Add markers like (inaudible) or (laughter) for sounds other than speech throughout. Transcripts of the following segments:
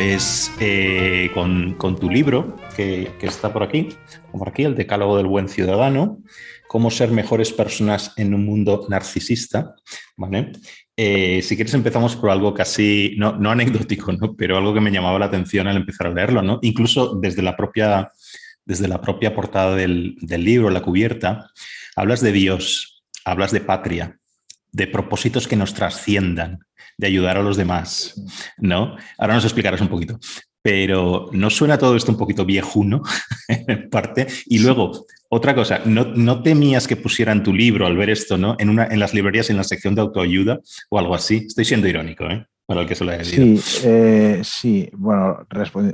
pues eh, con, tu libro, que, está por aquí, por aquí, el Decálogo del Buen Ciudadano, cómo ser mejores personas en un mundo narcisista, ¿vale? Eh, si quieres empezamos por algo casi, no, no anecdótico, ¿no? pero algo que me llamaba la atención al empezar a leerlo, ¿no? incluso desde la propia, desde la propia portada del, del libro, la cubierta, hablas de Dios, hablas de patria, de propósitos que nos trasciendan, de ayudar a los demás, ¿no? Ahora nos explicarás un poquito. Pero ¿no suena todo esto un poquito viejuno (laughs) en parte? Y luego, otra cosa, ¿no, temías que pusieran tu libro al ver esto, ¿no? En, una, en las librerías, en la sección de autoayuda o algo así. Estoy siendo irónico, ¿eh? Para el que se lo haya Sí, eh, sí, bueno,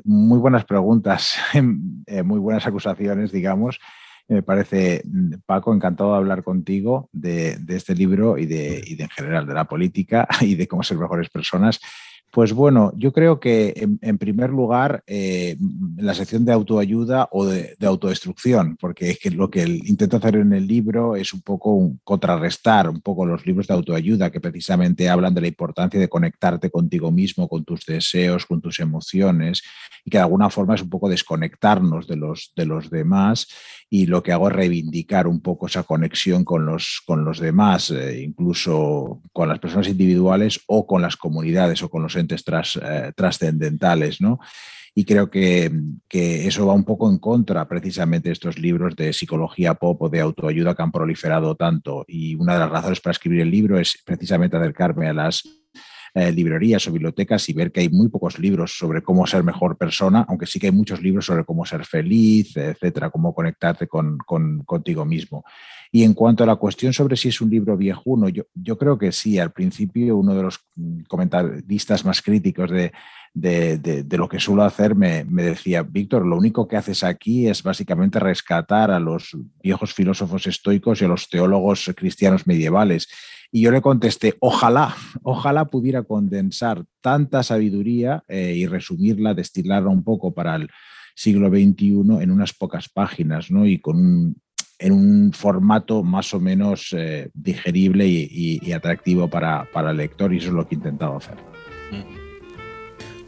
muy buenas preguntas, (laughs) eh, muy buenas acusaciones, digamos. Me parece, Paco, encantado de hablar contigo de, este libro y de, y de, en general de la política (laughs) y de cómo ser mejores personas. Pues bueno, yo creo que en, primer lugar eh, la sección de autoayuda o de, autodestrucción, porque es que lo que intento hacer en el libro es un poco contrarrestar un poco los libros de autoayuda que precisamente hablan de la importancia de conectarte contigo mismo, con tus deseos, con tus emociones y que de alguna forma es un poco desconectarnos de los, de los demás y lo que hago es reivindicar un poco esa conexión con los, con los demás, eh, incluso con las personas individuales o con las comunidades o con los entes eh, trascendentales, ¿no? Y creo que, que, eso va un poco en contra precisamente de estos libros de psicología pop o de autoayuda que han proliferado tanto. Y una de las razones para escribir el libro es precisamente acercarme a las eh, librerías o bibliotecas y ver que hay muy pocos libros sobre cómo ser mejor persona, aunque sí que hay muchos libros sobre cómo ser feliz, etcétera, cómo conectarte con, contigo mismo. Y en cuanto a la cuestión sobre si es un libro viejuno, yo, yo creo que sí. Al principio, uno de los comentaristas más críticos de, de, lo que suelo hacer me, me, decía, Víctor, lo único que haces aquí es básicamente rescatar a los viejos filósofos estoicos y a los teólogos cristianos medievales. Y yo le contesté, ojalá, ojalá pudiera condensar tanta sabiduría eh, y resumirla, destilarla un poco para el siglo XXI en unas pocas páginas, ¿no? Y con en un formato más o menos eh, digerible y, atractivo para, para, el lector, y eso es lo que he intentado hacer.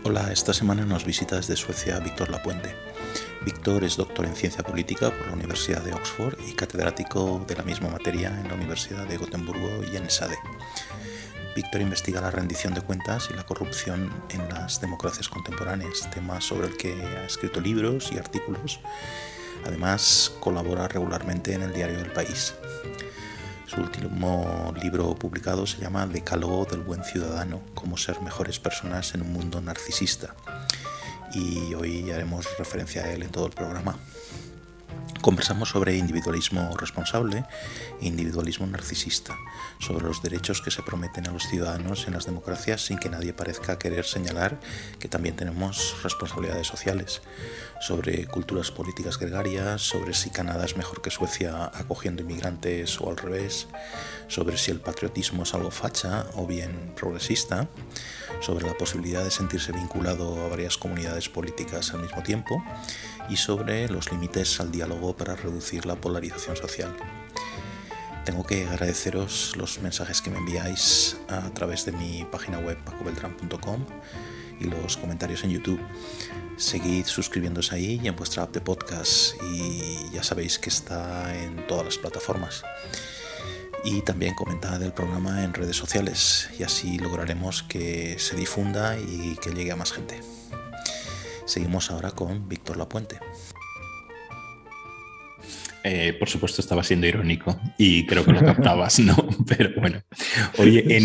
Hola, esta semana nos visita desde Suecia Víctor Lapuente. Víctor es doctor en ciencia política por la Universidad de Oxford y catedrático de la misma materia en la Universidad de Gotemburgo y en SADE. Víctor investiga la rendición de cuentas y la corrupción en las democracias contemporáneas, tema sobre el que ha escrito libros y artículos. Además, colabora regularmente en el diario del país. Su último libro publicado se llama Decálogo del buen ciudadano, cómo ser mejores personas en un mundo narcisista y hoy haremos referencia a él en todo el programa. Conversamos sobre individualismo responsable e individualismo narcisista, sobre los derechos que se prometen a los ciudadanos en las democracias sin que nadie parezca querer señalar que también tenemos responsabilidades sociales, sobre culturas políticas gregarias, sobre si Canadá es mejor que Suecia acogiendo inmigrantes o al revés, sobre si el patriotismo es algo facha o bien progresista, sobre la posibilidad de sentirse vinculado a varias comunidades políticas al mismo tiempo y sobre los límites al diálogo para reducir la polarización social. Tengo que agradeceros los mensajes que me enviáis a través de mi página web pacobeltran.com y los comentarios en YouTube. Seguid suscribiéndose ahí y en vuestra app de podcast y ya sabéis que está en todas las plataformas y también comentad el programa en redes sociales y así lograremos que se difunda y que llegue a más gente. Seguimos ahora con Víctor Lapuente. Eh, por supuesto, estaba siendo irónico y creo que lo captabas, ¿no? (laughs) Pero bueno. Oye,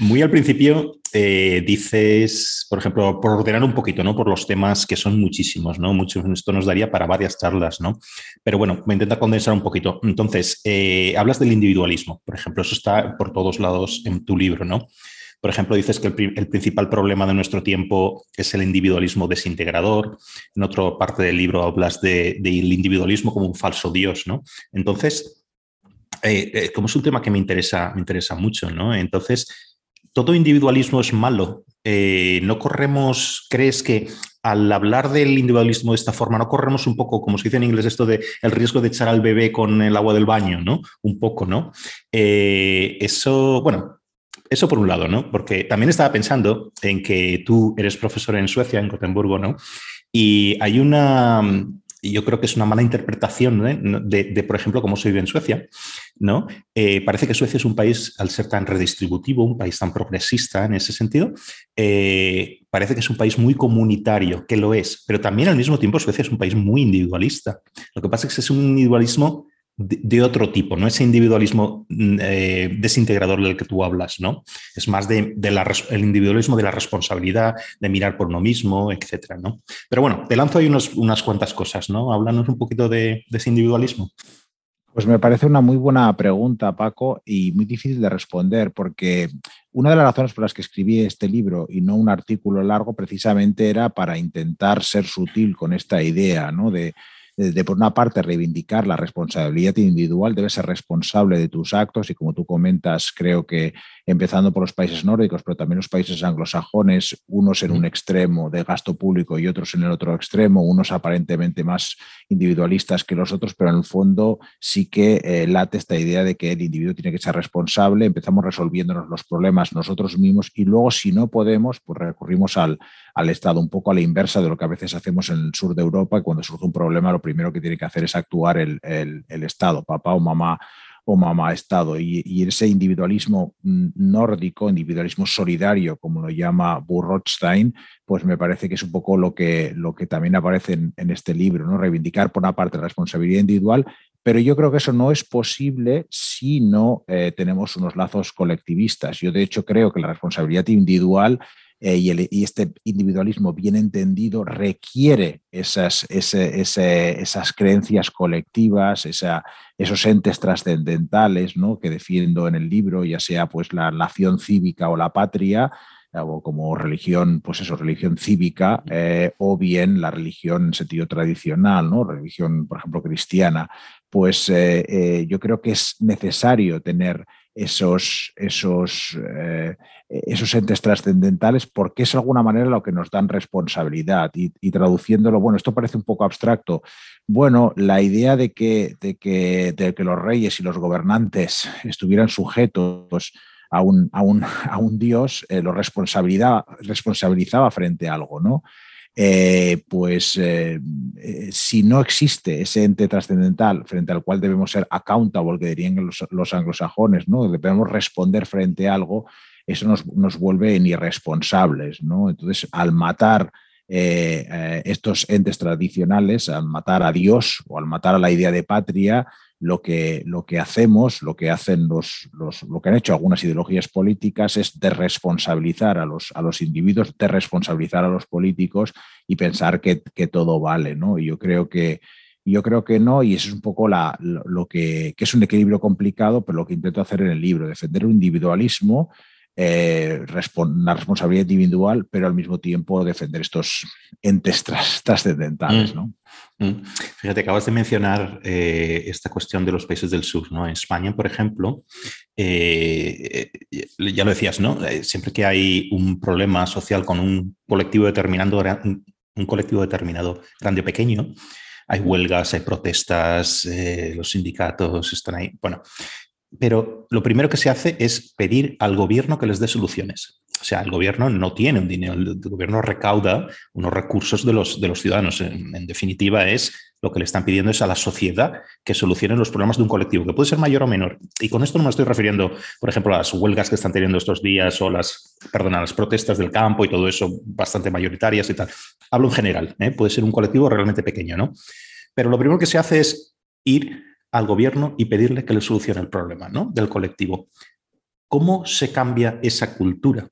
muy al principio eh, dices, por ejemplo, por ordenar un poquito, ¿no? Por los temas que son muchísimos, ¿no? Muchos, esto nos daría para varias charlas, ¿no? Pero bueno, me intenta condensar un poquito. Entonces, eh, hablas del individualismo, por ejemplo, eso está por todos lados en tu libro, ¿no? Por ejemplo, dices que el, principal problema de nuestro tiempo es el individualismo desintegrador. En otra parte del libro hablas del individualismo como un falso Dios, ¿no? Entonces, eh, eh, como es un tema que me interesa, me interesa mucho, ¿no? Entonces, ¿todo individualismo es malo? Eh, ¿No corremos, crees que al hablar del individualismo de esta forma, no corremos un poco, como se dice en inglés, esto de el riesgo de echar al bebé con el agua del baño, ¿no? Un poco, ¿no? eso, bueno, eso por un lado, ¿no? Porque también estaba pensando en que tú eres profesor en Suecia, en Gotemburgo, ¿no? Y hay una, yo creo que es una mala interpretación de, por ejemplo, cómo se vive en Suecia. ¿no? Eh, parece que Suecia es un país, al ser tan redistributivo, un país tan progresista en ese sentido, eh, parece que es un país muy comunitario, que lo es, pero también al mismo tiempo Suecia es un país muy individualista. Lo que pasa es que es un individualismo de, otro tipo, no ese individualismo mm, eh, desintegrador del que tú hablas, ¿no? Es más de, el individualismo de la responsabilidad, de mirar por uno mismo, etcétera, ¿no? Pero bueno, te lanzo ahí unas cuantas cosas, ¿no? Háblanos un poquito de, ese individualismo. Pues me parece una muy buena pregunta, Paco, y muy difícil de responder, porque una de las razones por las que escribí este libro y no un artículo largo precisamente era para intentar ser sutil con esta idea, ¿no? De, de, por una parte, reivindicar la responsabilidad individual, debes ser responsable de tus actos y como tú comentas, creo que empezando por los países nórdicos, pero también los países anglosajones, unos en un extremo de gasto público y otros en el otro extremo, unos aparentemente más individualistas que los otros, pero en el fondo sí que eh, late esta idea de que el individuo tiene que ser responsable, empezamos resolviéndonos los problemas nosotros mismos y luego si no podemos, pues recurrimos al, al Estado, un poco a la inversa de lo que a veces hacemos en el sur de Europa, cuando surge un problema lo primero que tiene que hacer es actuar el, el, el Estado, papá o mamá o mamá Estado. Y, ese individualismo nórdico, individualismo solidario, como lo llama Burrottstein, pues me parece que es un poco lo que, lo que también aparece en, este libro, ¿no? reivindicar por una parte la responsabilidad individual, pero yo creo que eso no es posible si no eh, tenemos unos lazos colectivistas. Yo de hecho creo que la responsabilidad individual eh, y, este individualismo bien entendido requiere esas, esas creencias colectivas, esos entes trascendentales ¿no? que defiendo en el libro, ya sea pues la nación cívica o la patria, o como religión, pues eso, religión cívica, eh, o bien la religión en sentido tradicional, ¿no? Religión, por ejemplo, cristiana. Pues eh, yo creo que es necesario tener esos, esos, eh, esos entes trascendentales porque es de alguna manera lo que nos dan responsabilidad. Y, traduciéndolo, bueno, esto parece un poco abstracto. Bueno, la idea de que, de que, de que los reyes y los gobernantes estuvieran sujetos a un, a un, (laughs) a un dios, eh, lo responsabilizaba frente a algo, ¿no? Eh, pues eh, eh, si no existe ese ente trascendental frente al cual debemos ser accountable, que dirían los, anglosajones, ¿no? debemos responder frente a algo, eso nos, nos vuelve irresponsables. ¿no? Entonces, al matar estos entes tradicionales, al matar a Dios o al matar a la idea de patria, lo que, lo que hacemos, lo que hacen los, lo que han hecho algunas ideologías políticas es desresponsabilizar a los, a los individuos, desresponsabilizar a los políticos y pensar que, todo vale, ¿no? Y yo creo que yo creo que no, y eso es un poco la, lo, que, que, es un equilibrio complicado, pero lo que intento hacer en el libro, defender un individualismo eh, una responsabilidad individual, pero al mismo tiempo defender estos entes trascendentales. ¿no? Mm. Mm. Fíjate, acabas de mencionar eh, esta cuestión de los países del sur. ¿no? En España, por ejemplo, eh, ya lo decías, ¿no? siempre que hay un problema social con un colectivo determinado, un colectivo determinado, grande o pequeño, hay huelgas, hay protestas, los sindicatos están ahí. Bueno, pero lo primero que se hace es pedir al gobierno que les dé soluciones. O sea, el gobierno no tiene un dinero, el gobierno recauda unos recursos de los, de los ciudadanos. En, definitiva, es lo que le están pidiendo es a la sociedad que solucione los problemas de un colectivo, que puede ser mayor o menor. Y con esto no me estoy refiriendo, por ejemplo, a las huelgas que están teniendo estos días o las, las protestas del campo y todo eso bastante mayoritarias y tal. Hablo en general, ¿eh? puede ser un colectivo realmente pequeño, ¿no? Pero lo primero que se hace es ir al gobierno y pedirle que le solucione el problema ¿no? del colectivo. ¿Cómo se cambia esa cultura?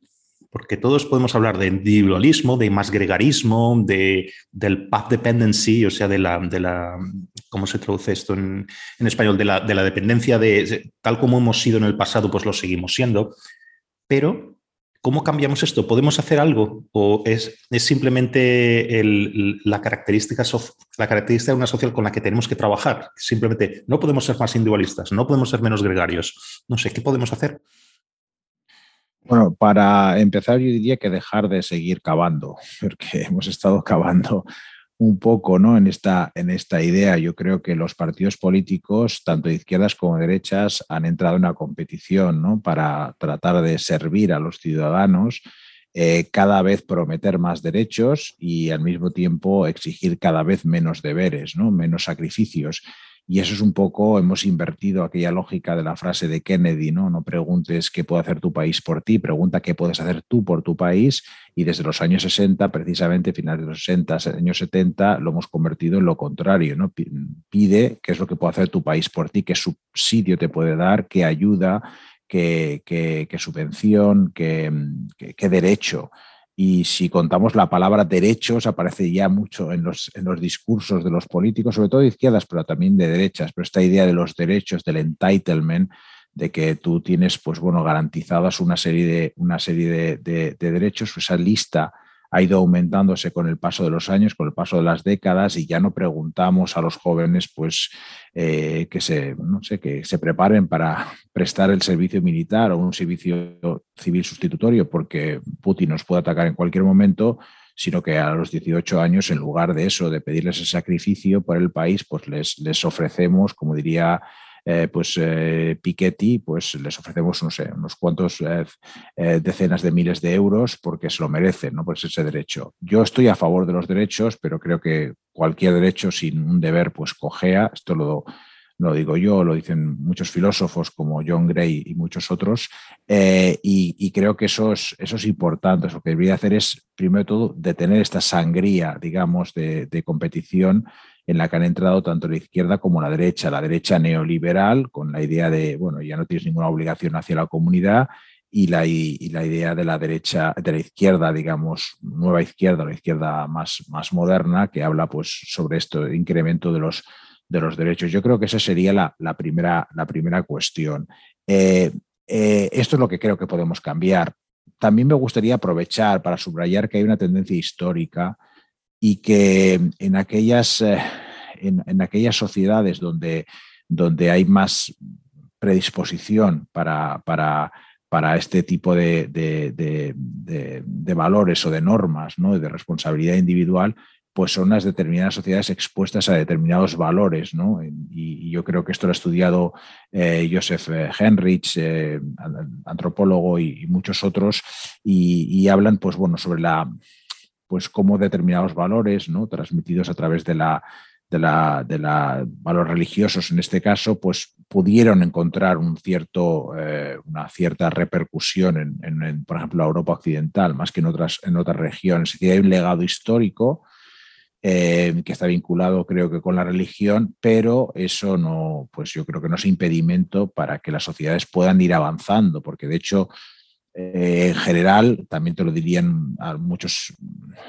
Porque todos podemos hablar de individualismo, de más gregarismo, de, del path dependency, o sea, de la, de la ¿cómo se traduce esto en, español? De la, de la dependencia de, tal como hemos sido en el pasado, pues lo seguimos siendo. Pero ¿Cómo cambiamos esto? ¿Podemos hacer algo? ¿O es, simplemente la, característica la característica de una social con la que tenemos que trabajar? Simplemente no podemos ser más individualistas, no podemos ser menos gregarios. No sé, ¿qué podemos hacer? Bueno, para empezar yo diría que dejar de seguir cavando, (laughs) porque hemos estado cavando un poco ¿no? en, esta, en esta idea. Yo creo que los partidos políticos, tanto de izquierdas como de derechas, han entrado en una competición ¿no? para tratar de servir a los ciudadanos, eh, cada vez prometer más derechos y al mismo tiempo exigir cada vez menos deberes, ¿no? menos sacrificios. Y eso es un poco, hemos invertido aquella lógica de la frase de Kennedy, ¿no? No preguntes qué puede hacer tu país por ti, pregunta qué puedes hacer tú por tu país. Y desde los años 60, precisamente finales de los 60, años 70, lo hemos convertido en lo contrario, ¿no? Pide qué es lo que puede hacer tu país por ti, qué subsidio te puede dar, qué ayuda, qué, subvención, qué, qué derecho. Y si contamos la palabra derechos, aparece ya mucho en los, en los discursos de los políticos, sobre todo de izquierdas, pero también de derechas. Pero esta idea de los derechos, del entitlement, de que tú tienes, pues bueno, garantizadas una serie de, una serie de, de derechos, esa lista ha ido aumentándose con el paso de los años, con el paso de las décadas y ya no preguntamos a los jóvenes pues eh, que, se, no sé, que se preparen para prestar el servicio militar o un servicio civil sustitutorio porque Putin nos puede atacar en cualquier momento, sino que a los 18 años, en lugar de eso, de pedirles el sacrificio por el país, pues les, les ofrecemos, como diría eh, pues eh, Piketty, pues les ofrecemos, no sé, unos cuantos eh, decenas de miles de euros porque se lo merecen, ¿no? Por ese derecho. Yo estoy a favor de los derechos, pero creo que cualquier derecho sin un deber, pues cojea. Esto lo, lo digo yo, lo dicen muchos filósofos como John Gray y muchos otros, y, creo que eso es, eso es importante. Lo que debería hacer es, primero de todo, detener esta sangría, digamos, de, de competición en la que han entrado tanto la izquierda como la derecha, la derecha neoliberal, con la idea de, bueno, ya no tienes ninguna obligación hacia la comunidad, y la, idea de la derecha, de la izquierda, digamos, nueva izquierda, la izquierda más, más moderna, que habla pues, sobre esto, incremento de los, de los derechos. Yo creo que esa sería la, la primera, la primera cuestión. Eh, eh, esto es lo que creo que podemos cambiar. También me gustaría aprovechar para subrayar que hay una tendencia histórica y que en aquellas, eh, en, aquellas sociedades donde, donde hay más predisposición para, para, para este tipo de, de, valores o de normas ¿no? de responsabilidad individual, pues son unas determinadas sociedades expuestas a determinados valores, ¿no? Y, yo creo que esto lo ha estudiado eh, Joseph eh, Henrich, antropólogo y, muchos otros, y, y, hablan, pues bueno, sobre la, pues cómo determinados valores, ¿no? transmitidos a través de la, de la, de la valores religiosos en este caso, pues pudieron encontrar un cierto, eh, una cierta repercusión en, por ejemplo, la Europa occidental, más que en otras, en otras regiones. Es hay un legado histórico eh, que está vinculado, creo que, con la religión, pero eso no, pues yo creo que no es impedimento para que las sociedades puedan ir avanzando, porque de hecho eh, en general, también te lo dirían muchos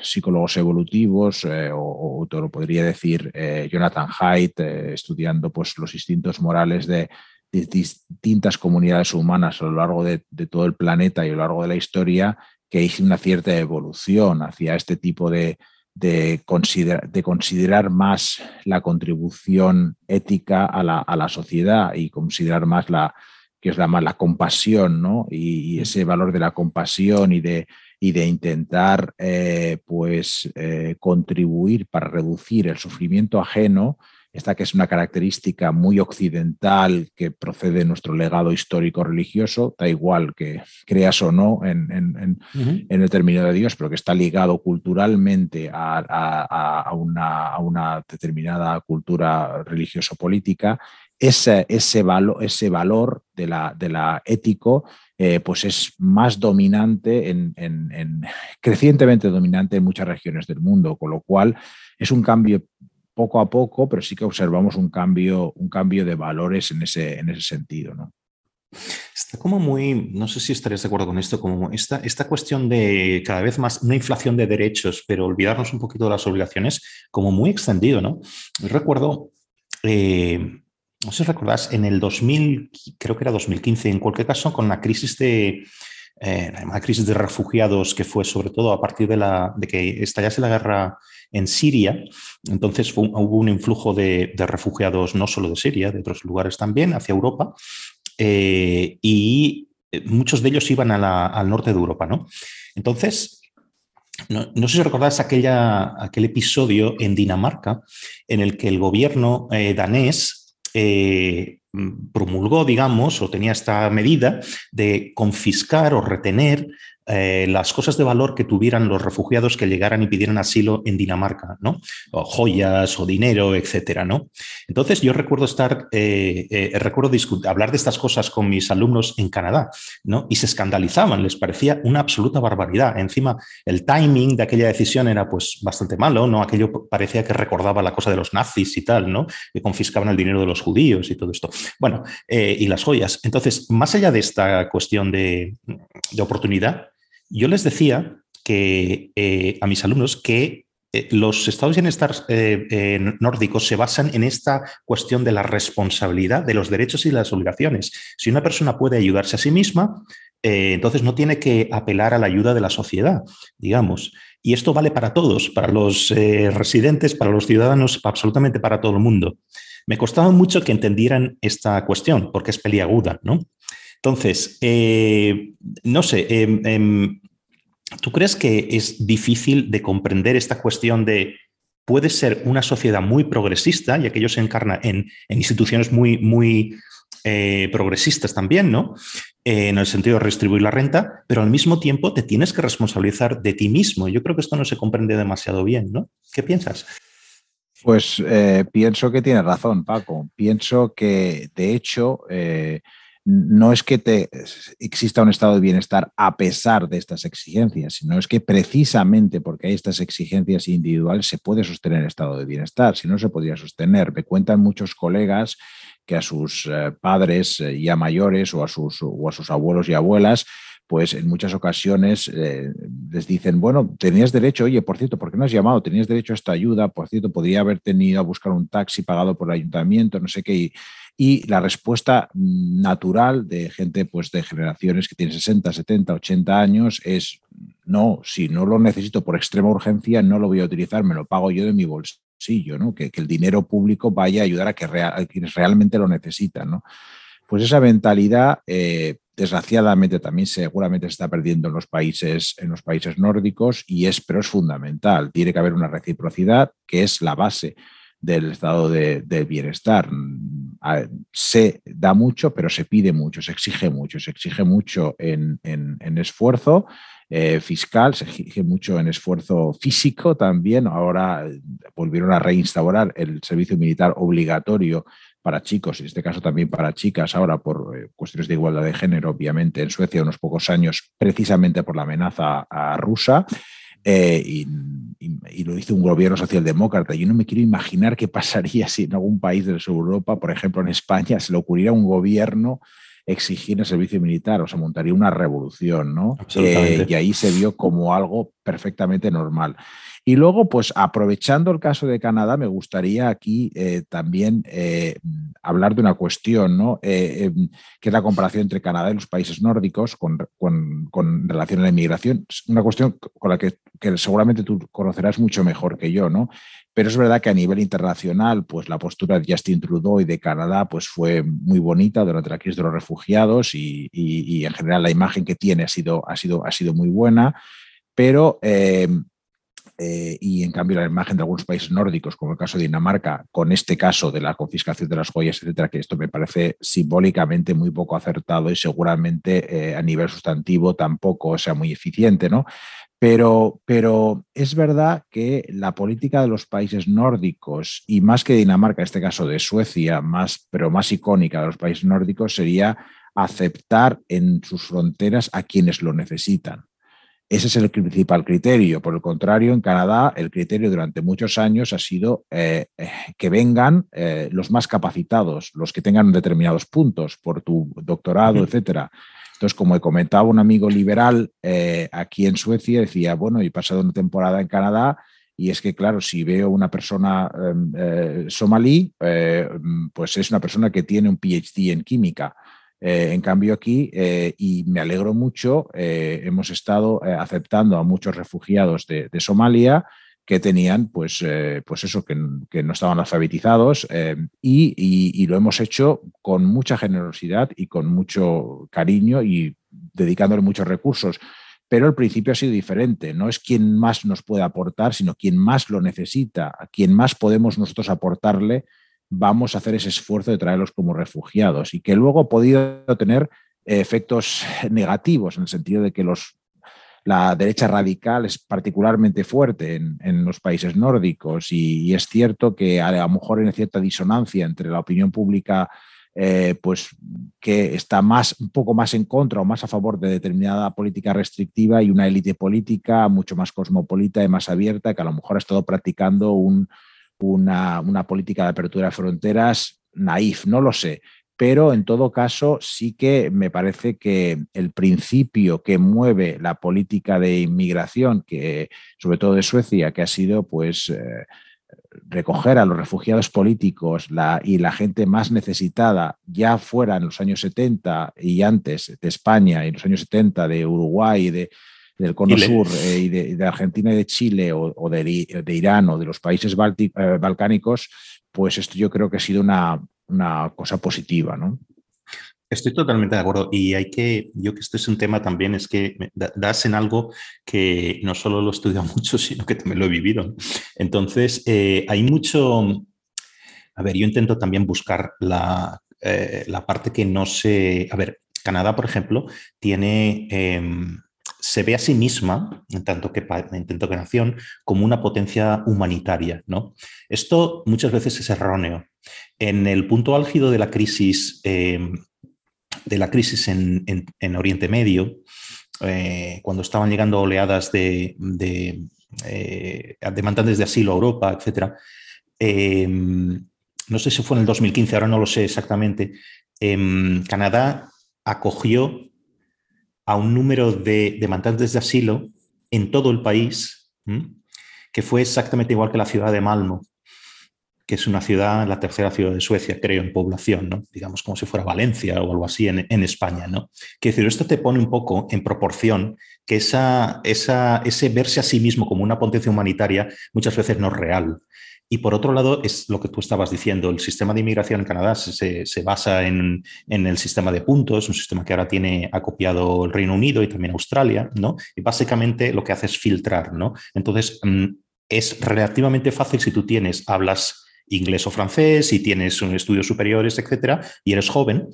psicólogos evolutivos, eh, o, te lo podría decir eh, Jonathan Haidt, estudiando pues, los instintos morales de, distintas comunidades humanas a lo largo de, todo el planeta y a lo largo de la historia, que hay una cierta evolución hacia este tipo de, de, considerar más la contribución ética a la, a la sociedad y considerar más la, que es la, la compasión, ¿no? Y, ese valor de la compasión y de, y de intentar eh, pues, eh, contribuir para reducir el sufrimiento ajeno, esta que es una característica muy occidental que procede de nuestro legado histórico religioso, da igual que creas o no en, el término de Dios, pero que está ligado culturalmente a, una, a una, determinada cultura religioso-política ese, ese, ese valor de la, de la ético eh, pues es más dominante, en, (laughs) crecientemente dominante en muchas regiones del mundo, con lo cual es un cambio poco a poco, pero sí que observamos un cambio, un cambio de valores en ese, en ese sentido. ¿no? Está como muy, no sé si estarías de acuerdo con esto, como esta, esta cuestión de cada vez más una inflación de derechos, pero olvidarnos un poquito de las obligaciones, como muy extendido, ¿no? recuerdo eh, no sé si recordás, en el 2000, creo que era 2015, en cualquier caso, con la crisis de, eh, la crisis de refugiados que fue sobre todo a partir de, la, de que estallase la guerra en Siria, entonces hubo un influjo de, refugiados no solo de Siria, de otros lugares también, hacia Europa, eh, y eh, muchos de ellos iban al norte de Europa, ¿no? Entonces, no, sé si recordáis aquella, aquel episodio en Dinamarca en el que el gobierno eh, danés eh, promulgó, digamos, o tenía esta medida de confiscar o retener eh, las cosas de valor que tuvieran los refugiados que llegaran y pidieran asilo en Dinamarca, ¿no? O joyas o dinero, etcétera, ¿no? Entonces yo recuerdo estar, eh, eh, recuerdo hablar de estas cosas con mis alumnos en Canadá, ¿no? Y se escandalizaban, les parecía una absoluta barbaridad. Encima, el timing de aquella decisión era pues bastante malo, ¿no? Aquello parecía que recordaba la cosa de los nazis y tal, ¿no? Que confiscaban el dinero de los judíos y todo esto. Bueno, y las joyas. Entonces, más allá de esta cuestión de, de oportunidad, yo les decía que eh, a mis alumnos que eh, los estados de bienestar eh, nórdicos se basan en esta cuestión de la responsabilidad de los derechos y las obligaciones. Si una persona puede ayudarse a sí misma, entonces no tiene que apelar a la ayuda de la sociedad, digamos. Y esto vale para todos, para los residentes, para los ciudadanos, absolutamente para todo el mundo. Me costaba mucho que entendieran esta cuestión, porque es peliaguda, ¿no? Entonces, eh, no sé, em, em, ¿tú crees que es difícil de comprender esta cuestión de puede ser una sociedad muy progresista, y aquello se encarna en, instituciones muy, muy eh, progresistas también, ¿no? Eh, en el sentido de redistribuir la renta, pero al mismo tiempo te tienes que responsabilizar de ti mismo. Yo creo que esto no se comprende demasiado bien, ¿no? ¿Qué piensas? Pues pienso que tiene razón, Paco. Pienso que, de hecho, no es que te, exista un estado de bienestar a pesar de estas exigencias, sino es que precisamente porque hay estas exigencias individuales se puede sostener el estado de bienestar, si no se podría sostener. Me cuentan muchos colegas que a sus eh, padres eh, ya mayores o a sus, o a sus abuelos y abuelas pues en muchas ocasiones eh, les dicen, bueno, tenías derecho, oye, por cierto, ¿por qué no has llamado? Tenías derecho a esta ayuda, por cierto, podría haber tenido a buscar un taxi pagado por el ayuntamiento, no sé qué. La respuesta natural de gente pues, de generaciones que tienen 60, 70, 80 años es, no, si no lo necesito por extrema urgencia, no lo voy a utilizar, me lo pago yo de mi bolsillo, ¿no? que, el dinero público vaya a ayudar a, que quienes realmente lo necesitan. ¿no? Pues esa mentalidad... Eh, desgraciadamente también seguramente se está perdiendo en los países, en los países nórdicos y es, pero es fundamental. Tiene que haber una reciprocidad que es la base del estado de, bienestar. Se da mucho, pero se pide mucho, se exige mucho, se exige mucho en, esfuerzo eh, fiscal, se exige mucho en esfuerzo físico también. Ahora volvieron a reinstaurar el servicio militar obligatorio para chicos, en este caso también para chicas, ahora por eh, cuestiones de igualdad de género, obviamente, en Suecia unos pocos años, precisamente por la amenaza rusa. Eh, y, lo hizo un gobierno socialdemócrata. Yo no me quiero imaginar qué pasaría si en algún país de Europa, por ejemplo en España, se le ocurriera a un gobierno exigir el servicio militar, o sea, montaría una revolución, ¿no? Eh, y ahí se vio como algo perfectamente normal. Y luego, pues aprovechando el caso de Canadá, me gustaría aquí eh, también eh, hablar de una cuestión, ¿no? Eh, em, que es la comparación entre Canadá y los países nórdicos con, relación a la inmigración. Una cuestión con la que, seguramente tú conocerás mucho mejor que yo, ¿no? Pero es verdad que a nivel internacional, pues la postura de Justin Trudeau y de Canadá pues fue muy bonita durante la crisis de los refugiados y, en general la imagen que tiene ha sido, ha sido, ha sido muy buena. Pero em, eh, y en cambio la imagen de algunos países nórdicos, como el caso de Dinamarca, con este caso de la confiscación de las joyas, etcétera, que esto me parece simbólicamente muy poco acertado y seguramente eh, a nivel sustantivo tampoco sea muy eficiente, ¿no? Pero, pero, es verdad que la política de los países nórdicos, y más que Dinamarca, en este caso de Suecia, más, pero más icónica de los países nórdicos, sería aceptar en sus fronteras a quienes lo necesitan. Ese es el principal criterio. Por el contrario, en Canadá el criterio durante muchos años ha sido eh, eh, que vengan eh, los más capacitados, los que tengan determinados puntos por tu doctorado, etcétera. Entonces, como he comentado un amigo liberal aquí en Suecia, decía, bueno, he pasado una temporada en Canadá y es que, claro, si veo una persona em, somalí, pues es una persona que tiene un PhD en química. Eh, en cambio aquí, eh, y me alegro mucho, eh, hemos estado aceptando a muchos refugiados de, Somalia que tenían, pues, pues eso, que, no estaban alfabetizados y, lo hemos hecho con mucha generosidad y con mucho cariño y dedicándole muchos recursos. pero el principio ha sido diferente. No es quien más nos puede aportar, sino quien más lo necesita, a quien más podemos nosotros aportarle, vamos a hacer ese esfuerzo de traerlos como refugiados y que luego ha podido tener efectos negativos en el sentido de que los, la derecha radical es particularmente fuerte en, los países nórdicos y, es cierto que a lo mejor hay cierta disonancia entre la opinión pública eh, pues que está más, un poco más en contra o más a favor de determinada política restrictiva y una élite política mucho más cosmopolita y más abierta que a lo mejor ha estado practicando una, una, política de apertura de fronteras naif, no lo sé. Pero en todo caso, sí que me parece que el principio que mueve la política de inmigración, que sobre todo de Suecia, que ha sido pues eh, recoger a los refugiados políticos y la gente más necesitada, ya fuera en los años 70 y antes de España, y en los años 70 de Uruguay, de, del Cono Sur, eh, y de, Argentina y de Chile, o, de, Irán, o de los países eh, balcánicos, pues esto yo creo que ha sido una, una cosa positiva, ¿no? Estoy totalmente de acuerdo y hay que, yo que esto es un tema también, es que das en algo que no solo lo he estudiado (laughs) mucho, sino que también lo he vivido. Entonces, eh, hay mucho, a ver, yo intento también buscar la, eh, la, parte que no se, a ver, Canadá, por ejemplo, tiene... Em, se ve a sí misma, en tanto que, en tanto que nación, como una potencia humanitaria. ¿no? Esto muchas veces es erróneo. En el punto álgido de la crisis em, de la crisis en, Oriente Medio, eh, cuando estaban llegando oleadas de, de eh, demandantes de asilo a Europa, etc. Em, no sé si fue en el 2015, ahora no lo sé exactamente. Em, Canadá acogió a un número de demandantes de asilo en todo el país, que fue exactamente igual que la ciudad de Malmo que es una ciudad, la tercera ciudad de Suecia, creo, en población, ¿no? digamos como si fuera Valencia o algo así en, España. ¿no? Quiero decir, esto te pone un poco en proporción que esa, esa, ese verse a sí mismo como una potencia humanitaria muchas veces no es real. Y por otro lado, es lo que tú estabas diciendo, el sistema de inmigración en Canadá se, se basa en, en, el sistema de puntos, un sistema que ahora tiene acopiado el Reino Unido y también Australia, ¿no? Y básicamente lo que hace es filtrar, ¿no? Entonces, mm, es relativamente fácil si tú tienes, hablas inglés o francés, si tienes estudios superiores, etcétera, y eres joven,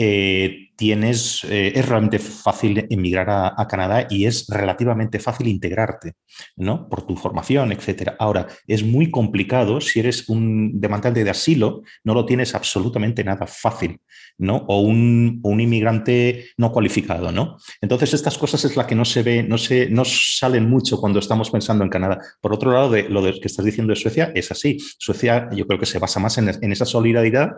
eh, tienes, eh, es realmente fácil emigrar a, Canadá y es relativamente fácil integrarte, ¿no? Por tu formación, etcétera. Ahora, es muy complicado si eres un demandante de asilo, no lo tienes absolutamente nada fácil, ¿no? O un, un inmigrante no cualificado, ¿no? Entonces, estas cosas es la que no se ve, no se, no salen mucho cuando estamos pensando en Canadá. Por otro lado, lo que estás diciendo de Suecia es así. Suecia, yo creo que se basa más en, en esa solidaridad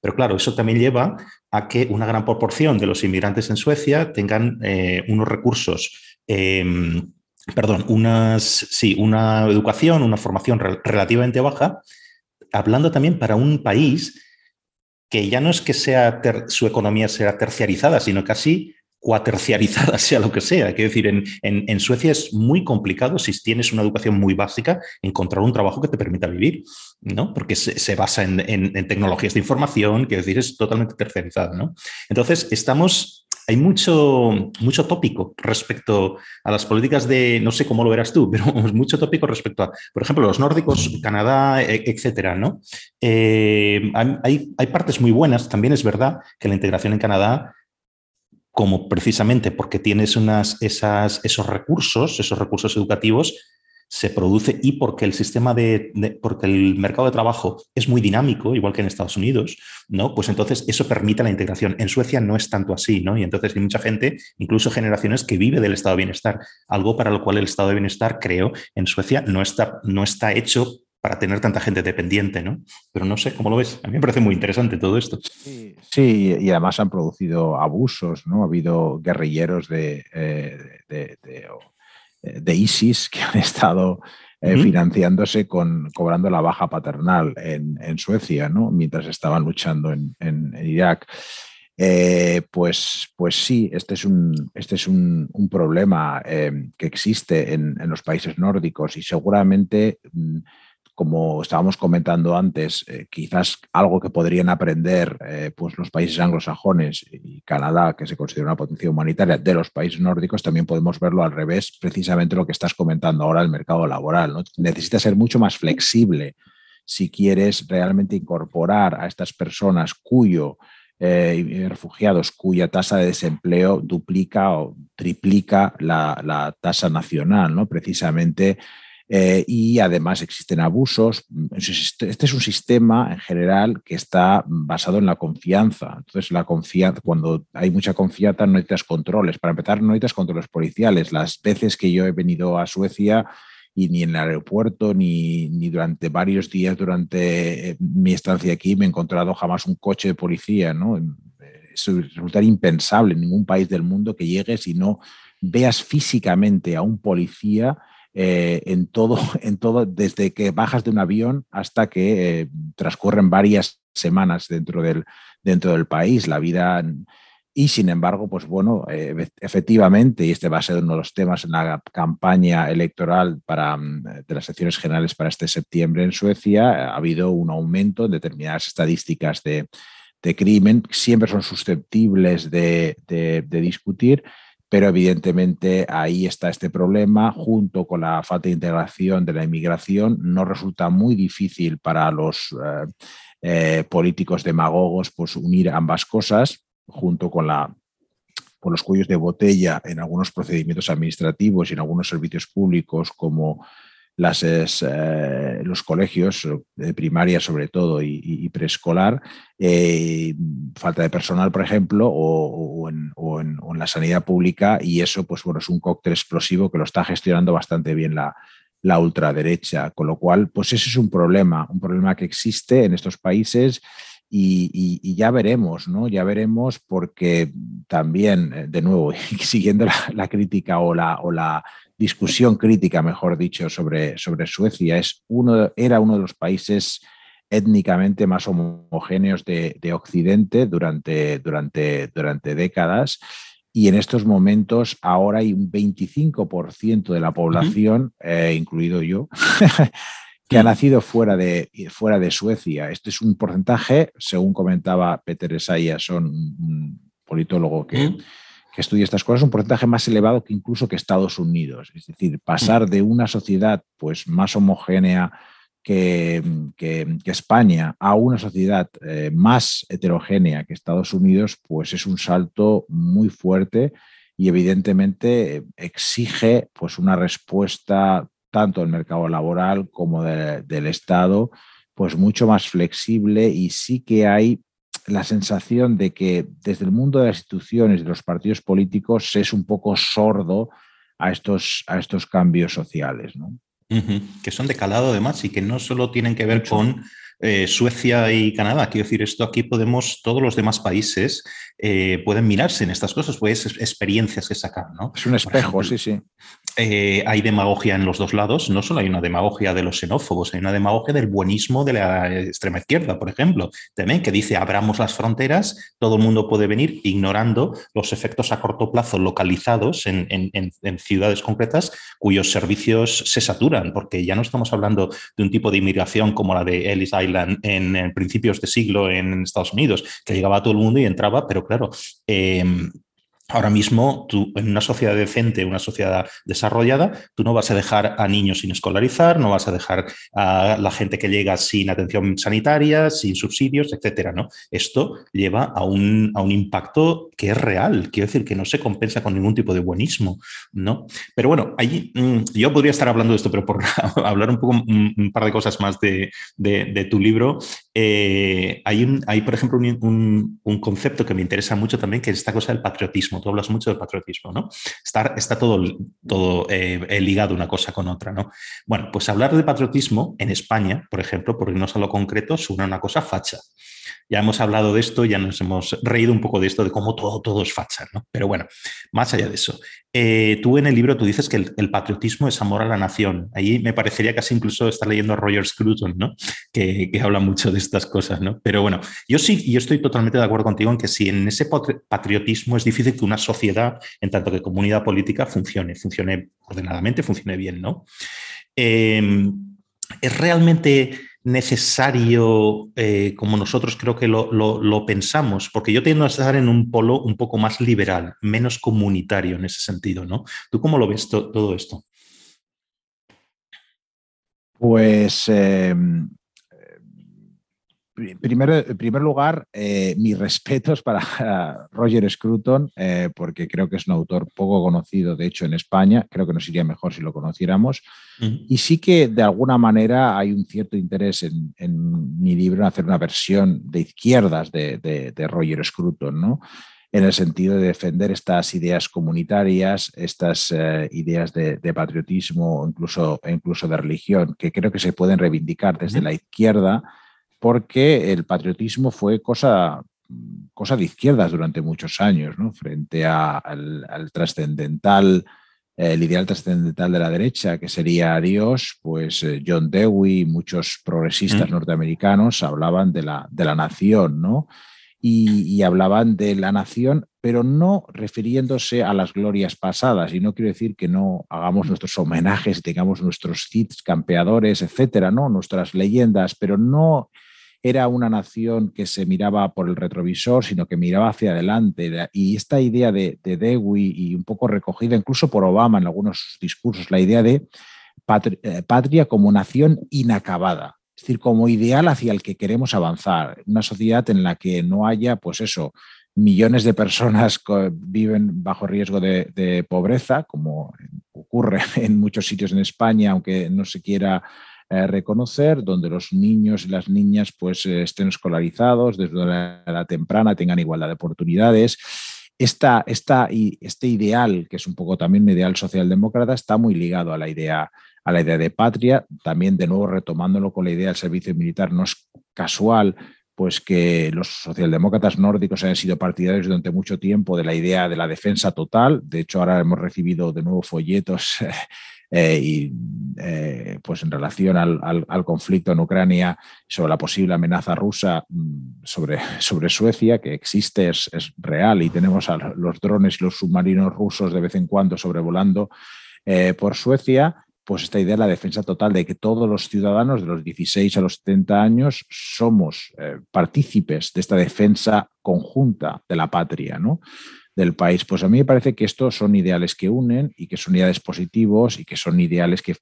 pero claro, eso también lleva a que una gran proporción de los inmigrantes en Suecia tengan eh, unos recursos. Em, perdón, unas, sí, una educación, una formación relativamente baja, hablando también para un país que ya no es que sea su economía sea terciarizada, sino casi cuaterciarizada, (laughs) sea lo que sea. Quiero decir, en, en, Suecia es muy complicado si tienes una educación muy básica encontrar un trabajo que te permita vivir, ¿no? Porque se, basa en, en, tecnologías de información, quiero decir, es totalmente terciarizado, ¿no? Entonces, estamos, hay mucho, mucho tópico respecto a las políticas de, no sé cómo lo verás tú, (laughs) pero mucho tópico respecto a, por ejemplo, los nórdicos, Canadá, e, etcétera, ¿no? Eh, hay, hay partes muy buenas, también es verdad que la integración en Canadá como precisamente porque tienes unas, esas, esos recursos, esos recursos educativos, se produce y porque el sistema de, porque el mercado de trabajo es muy dinámico, igual que en Estados Unidos, ¿no? Pues entonces eso permite la integración. En Suecia no es tanto así, ¿no? Y entonces hay mucha gente, incluso generaciones, que vive del estado de bienestar, algo para lo cual el estado de bienestar, creo, en Suecia no está, no está hecho para tener tanta gente dependiente, ¿no? Pero no sé, ¿cómo lo ves? A mí me parece muy interesante todo esto. Sí, y además han producido abusos, ¿no? Ha habido guerrilleros de, eh, de, ISIS que han (laughs) estado eh, financiándose con, cobrando la baja paternal en, Suecia, ¿no? Mientras estaban luchando en, Irak. Eh, pues, pues sí, este es un, este es un, problema que existe en, en, los países nórdicos y seguramente mm, como estábamos comentando antes, eh, quizás algo que podrían aprender eh, pues los países anglosajones y Canadá, que se considera una potencia humanitaria, de los países nórdicos, también podemos verlo al revés, precisamente lo que estás comentando ahora, el mercado laboral. ¿no? Necesita ser mucho más flexible si quieres realmente incorporar a estas personas cuyo eh, refugiados cuya tasa de desempleo duplica o triplica la, la tasa nacional, ¿no? Precisamente eh, y además existen abusos. Este es un sistema en general que está basado en la confianza. Entonces, la confianza, cuando hay mucha confianza, no necesitas controles. Para empezar, no necesitas controles policiales. Las veces que yo he venido a Suecia y ni en el aeropuerto ni, ni durante varios días durante eh, mi estancia aquí me he encontrado jamás un coche de policía. ¿no? Eso resulta impensable en ningún país del mundo que llegues y no veas físicamente a un policía eh, en, todo, (laughs) en todo, desde que bajas de un avión hasta que eh, transcurren varias semanas dentro del, dentro del país. La vida y sin embargo, pues bueno, eh, efectivamente, y este va a ser uno de los temas en la campaña electoral para, mm, de las elecciones generales para este septiembre en Suecia, ha habido un aumento en determinadas estadísticas de, de crimen, siempre son susceptibles de, de, de discutir, pero evidentemente ahí está este problema, junto con la falta de integración de la inmigración, no resulta muy difícil para los eh, eh, políticos demagogos pues, unir ambas cosas, junto con la con los cuellos de botella en algunos procedimientos administrativos y en algunos servicios públicos como eh, los colegios de primaria sobre todo y, preescolar, eh, falta de personal, por ejemplo, o, en, la sanidad pública y eso pues, bueno, es un cóctel explosivo que lo está gestionando bastante bien la, la ultraderecha, con lo cual pues ese es un problema, un problema que existe en estos países y, ya veremos, ¿no? Ya veremos porque también, eh, de nuevo, (laughs) siguiendo la, crítica o la discusión crítica, mejor dicho, sobre, sobre Suecia. Es uno, era uno de los países étnicamente más homogéneos de, Occidente durante, durante, durante décadas. Y en estos momentos ahora hay un 25% de la población, eh, incluido yo, (laughs) que ha nacido fuera de, fuera de Suecia. Este es un porcentaje, según comentaba Peter Esayasson, un politólogo que, que estudia estas cosas, un porcentaje más elevado que incluso que Estados Unidos. Es decir, pasar de una sociedad pues, más homogénea que, España a una sociedad eh, más heterogénea que Estados Unidos, pues es un salto muy fuerte y evidentemente exige pues, una respuesta tanto del mercado laboral como del Estado, pues mucho más flexible y sí que hay la sensación de que desde el mundo de las instituciones, de los partidos políticos, se es un poco sordo a estos, a estos cambios sociales. ¿no? Que son de calado además y que no solo tienen que ver con eh, Suecia y Canadá. Quiero decir, esto aquí podemos, todos los demás países eh, pueden mirarse en estas cosas, pues experiencias que sacar. ¿no? Es un espejo, sí, sí. Eh, hay demagogia en los dos lados, no solo hay una demagogia de los xenófobos, hay una demagogia del buenismo de la extrema izquierda, por ejemplo, también que dice abramos las fronteras, todo el mundo puede venir ignorando los efectos a corto plazo localizados en, ciudades concretas cuyos servicios se saturan, porque ya no estamos hablando de un tipo de inmigración como la de Ellis Island en, principios de siglo en Estados Unidos, que llegaba a todo el mundo y entraba, pero claro, em, Ahora mismo, tú, en una sociedad decente, una sociedad desarrollada, tú no vas a dejar a niños sin escolarizar, no vas a dejar a la gente que llega sin atención sanitaria, sin subsidios, etcétera. ¿no? Esto lleva a un, a un impacto que es real, quiero decir, que no se compensa con ningún tipo de buenismo. ¿no? Pero bueno, allí, mm, yo podría estar hablando de esto, pero por (laughs) hablar un poco un, par de cosas más de, de, tu libro, eh, hay, un, hay, por ejemplo, un, un concepto que me interesa mucho también, que es esta cosa del patriotismo tú hablas mucho del patriotismo, ¿no? Está, está todo, todo eh, ligado una cosa con otra, ¿no? Bueno, pues hablar de patriotismo en España, por ejemplo, por irnos a lo concreto, suena una cosa facha. Ya hemos hablado de esto, ya nos hemos reído un poco de esto, de cómo todo, todo es facha, ¿no? Pero bueno, más allá de eso. Eh, tú en el libro tú dices que el, patriotismo es amor a la nación. Ahí me parecería casi incluso estar leyendo a Roger Scruton, ¿no? Que, habla mucho de estas cosas, ¿no? Pero bueno, yo sí, yo estoy totalmente de acuerdo contigo en que si en ese patriotismo es difícil que una sociedad, en tanto que comunidad política, funcione, funcione ordenadamente, funcione bien, ¿no? Em, ¿Es realmente necesario eh, como nosotros creo que lo, pensamos? Porque yo tiendo a estar en un polo un poco más liberal, menos comunitario en ese sentido, ¿no? ¿Tú cómo lo ves todo esto? Pues em, Primero, en primer lugar, eh, mis respetos para (laughs) Roger Scruton, eh, porque creo que es un autor poco conocido, de hecho, en España. Creo que nos iría mejor si lo conociéramos. Y sí que de alguna manera hay un cierto interés en, mi libro en hacer una versión de izquierdas de, Roger Scruton, ¿no? en el sentido de defender estas ideas comunitarias, estas eh, ideas de, patriotismo, incluso, incluso de religión, que creo que se pueden reivindicar desde la izquierda porque el patriotismo fue cosa, cosa de izquierdas durante muchos años, ¿no? frente al, trascendental, el ideal trascendental de la derecha, que sería Dios, pues eh, John Dewey y muchos progresistas mm. norteamericanos hablaban de la, de la nación, ¿no? y, hablaban de la nación, pero no refiriéndose a las glorias pasadas. Y no quiero decir que no hagamos nuestros homenajes, tengamos nuestros cits campeadores, etcétera, ¿no? nuestras leyendas, pero no era una nación que se miraba por el retrovisor, sino que miraba hacia adelante. Y esta idea de, de Dewey y un poco recogida incluso por Obama en algunos discursos, la idea de eh, patria como nación inacabada, es decir, como ideal hacia el que queremos avanzar, una sociedad en la que no haya, pues eso, millones de personas viven bajo riesgo de, pobreza, como ocurre (laughs) en muchos sitios en España, aunque no se quiera eh, reconocer, donde los niños y las niñas pues, eh, estén escolarizados desde la edad temprana, tengan igualdad de oportunidades. Esta, esta, este ideal, que es un poco también un ideal socialdemócrata, está muy ligado a la idea a la idea de patria, también de nuevo retomándolo con la idea del servicio militar, no es casual pues que los socialdemócratas nórdicos hayan sido partidarios durante mucho tiempo de la idea de la defensa total. De hecho, ahora hemos recibido de nuevo folletos (laughs) Eh, y eh, pues en relación al, conflicto en Ucrania sobre la posible amenaza rusa mm, sobre, (laughs) sobre Suecia, que existe, es, real y tenemos a los drones y los submarinos rusos de vez en cuando sobrevolando eh, por Suecia, pues esta idea de la defensa total de que todos los ciudadanos de los 16 a los 70 años somos partícipes de esta defensa conjunta de la patria, ¿no? Del país. Pues a mí me parece que estos son ideales que unen y que son ideales positivos y que son ideales que,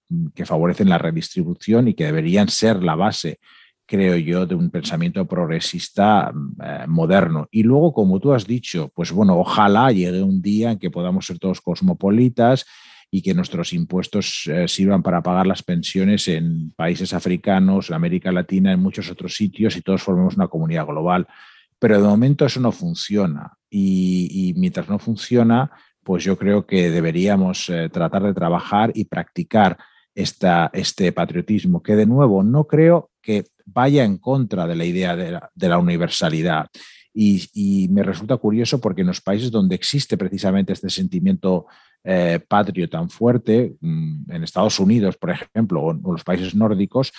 favorecen la redistribución y que deberían ser la base, creo yo, de un pensamiento progresista eh, moderno. Y luego, como tú has dicho, pues bueno, ojalá llegue un día en que podamos ser todos cosmopolitas y que nuestros impuestos eh, sirvan para pagar las pensiones en países africanos, en América Latina, en muchos otros sitios y todos formemos una comunidad global. Pero de momento eso no funciona y, mientras no funciona, pues yo creo que deberíamos eh, tratar de trabajar y practicar esta, este patriotismo, que de nuevo no creo que vaya en contra de la idea de la, universalidad. Y, me resulta curioso porque en los países donde existe precisamente este sentimiento eh, patrio tan fuerte, mm, en Estados Unidos, por ejemplo, o en los países nórdicos,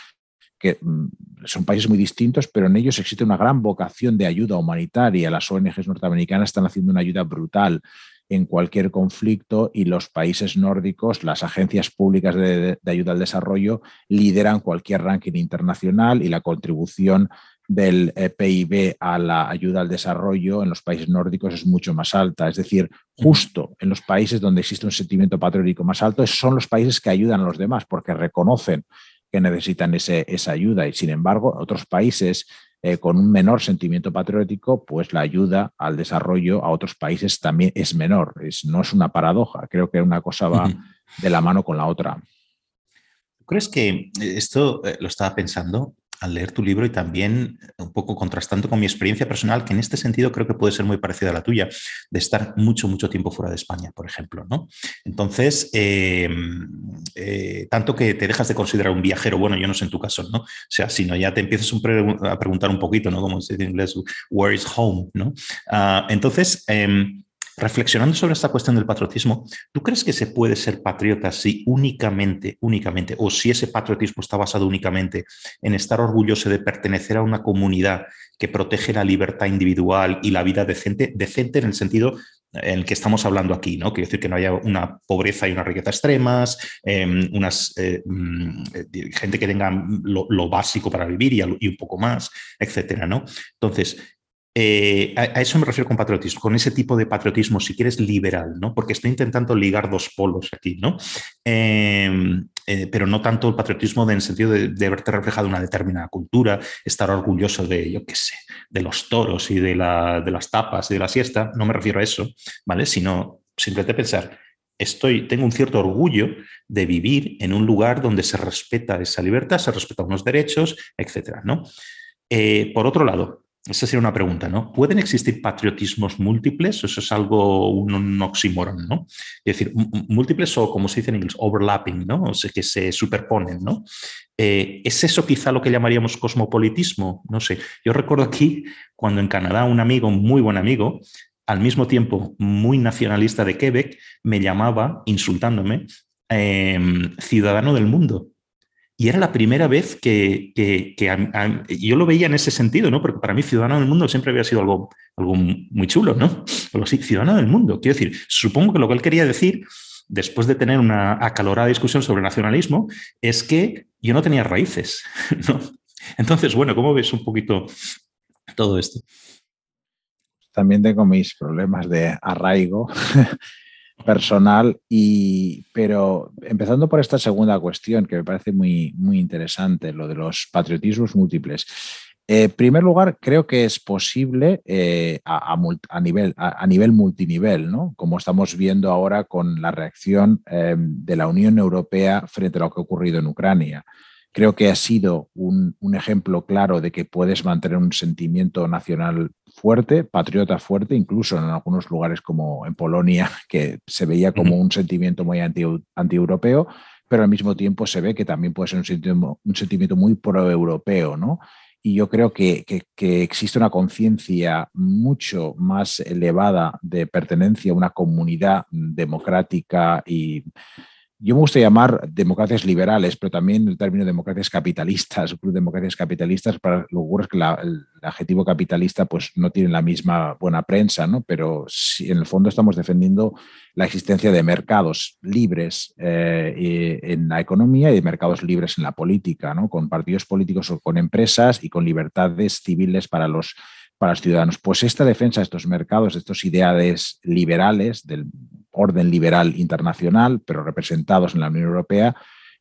que mm, son países muy distintos, pero en ellos existe una gran vocación de ayuda humanitaria. Las ONGs norteamericanas están haciendo una ayuda brutal en cualquier conflicto y los países nórdicos, las agencias públicas de, ayuda al desarrollo, lideran cualquier ranking internacional y la contribución del eh, PIB a la ayuda al desarrollo en los países nórdicos es mucho más alta. Es decir, justo en los países donde existe un sentimiento patriótico más alto, son los países que ayudan a los demás porque reconocen que necesitan esa ayuda y sin embargo otros países eh, con un menor sentimiento patriótico, pues la ayuda al desarrollo a otros países también es menor. Es, no es una paradoja, creo que una cosa va de la mano con la otra. ¿Crees que esto eh, lo estaba pensando? Al leer tu libro y también un poco contrastando con mi experiencia personal, que en este sentido creo que puede ser muy parecida a la tuya, de estar mucho, mucho tiempo fuera de España, por ejemplo. ¿no? Entonces, em, eh, tanto que te dejas de considerar un viajero, bueno, yo no sé en tu caso, ¿no? O sea, sino ya te empiezas a preguntar un poquito, ¿no? Como se dice en inglés, where is home, ¿no? Ah, entonces, em, reflexionando sobre esta cuestión del patriotismo, ¿tú crees que se puede ser patriota si únicamente, únicamente, o si ese patriotismo está basado únicamente en estar orgulloso de pertenecer a una comunidad que protege la libertad individual y la vida decente, decente en el sentido en el que estamos hablando aquí, ¿no? Quiere decir que no haya una pobreza y una riqueza extremas, em, unas, eh, mm, eh, gente que tenga lo, básico para vivir y, y, un poco más, etcétera, ¿no? Entonces, eh, a, eso me refiero con patriotismo, con ese tipo de patriotismo, si quieres, liberal, ¿no? Porque estoy intentando ligar dos polos aquí, ¿no? Em, eh, pero no tanto el patriotismo en el sentido de, de, verte reflejado una determinada cultura, estar orgulloso de, yo qué sé, de los toros y de, la, de las tapas y de la siesta, no me refiero a eso, ¿vale? Sino simplemente pensar, estoy, tengo un cierto orgullo de vivir en un lugar donde se respeta esa libertad, se respetan unos derechos, etcétera, ¿no? Eh, por otro lado, esa sería una pregunta, ¿no? ¿Pueden existir patriotismos múltiples? Eso es algo, un, oxímoron, ¿no? Es decir, múltiples o, como se dice en inglés, overlapping, ¿no? O sea, que se superponen, ¿no? Eh, ¿Es eso quizá lo que llamaríamos cosmopolitismo? No sé. Yo recuerdo aquí, cuando en Canadá un amigo, muy buen amigo, al mismo tiempo muy nacionalista de Quebec, me llamaba, insultándome, em, ciudadano del mundo. Y era la primera vez que, yo lo veía en ese sentido, ¿no? Porque para mí Ciudadano del Mundo siempre había sido algo, algo muy chulo, ¿no? (laughs) Pero sí, Ciudadano del Mundo. Quiero decir, supongo que lo que él quería decir, después de tener una acalorada discusión sobre nacionalismo, es que yo no tenía raíces, (laughs) ¿no? Entonces, bueno, ¿cómo ves un poquito todo esto? También tengo mis problemas de arraigo (laughs) personal, y, pero empezando por esta segunda cuestión que me parece muy, muy interesante, lo de los patriotismos múltiples. Eh, en primer lugar, creo que es posible eh, a, nivel, a, nivel multinivel, ¿no? como estamos viendo ahora con la reacción eh, de la Unión Europea frente a lo que ha ocurrido en Ucrania. Creo que ha sido un ejemplo claro de que puedes mantener un sentimiento nacional fuerte, patriota fuerte, incluso en algunos lugares como en Polonia, que se veía como un sentimiento muy anti-europeo, pero al mismo tiempo se ve que también puede ser un sentimiento, un sentimiento muy pro-europeo, ¿no? Y yo creo que, que existe una conciencia mucho más elevada de pertenencia a una comunidad democrática y yo me gusta llamar democracias liberales, pero también el término democracias capitalistas, democracias capitalistas, para lo que es que el adjetivo capitalista pues, no tiene la misma buena prensa, ¿no? pero si en el fondo estamos defendiendo la existencia de mercados libres eh, en la economía y de mercados libres en la política, ¿no? con partidos políticos o con empresas y con libertades civiles para los para los ciudadanos. Pues esta defensa de estos mercados, de estos ideales liberales, del orden liberal internacional, pero representados en la Unión Europea,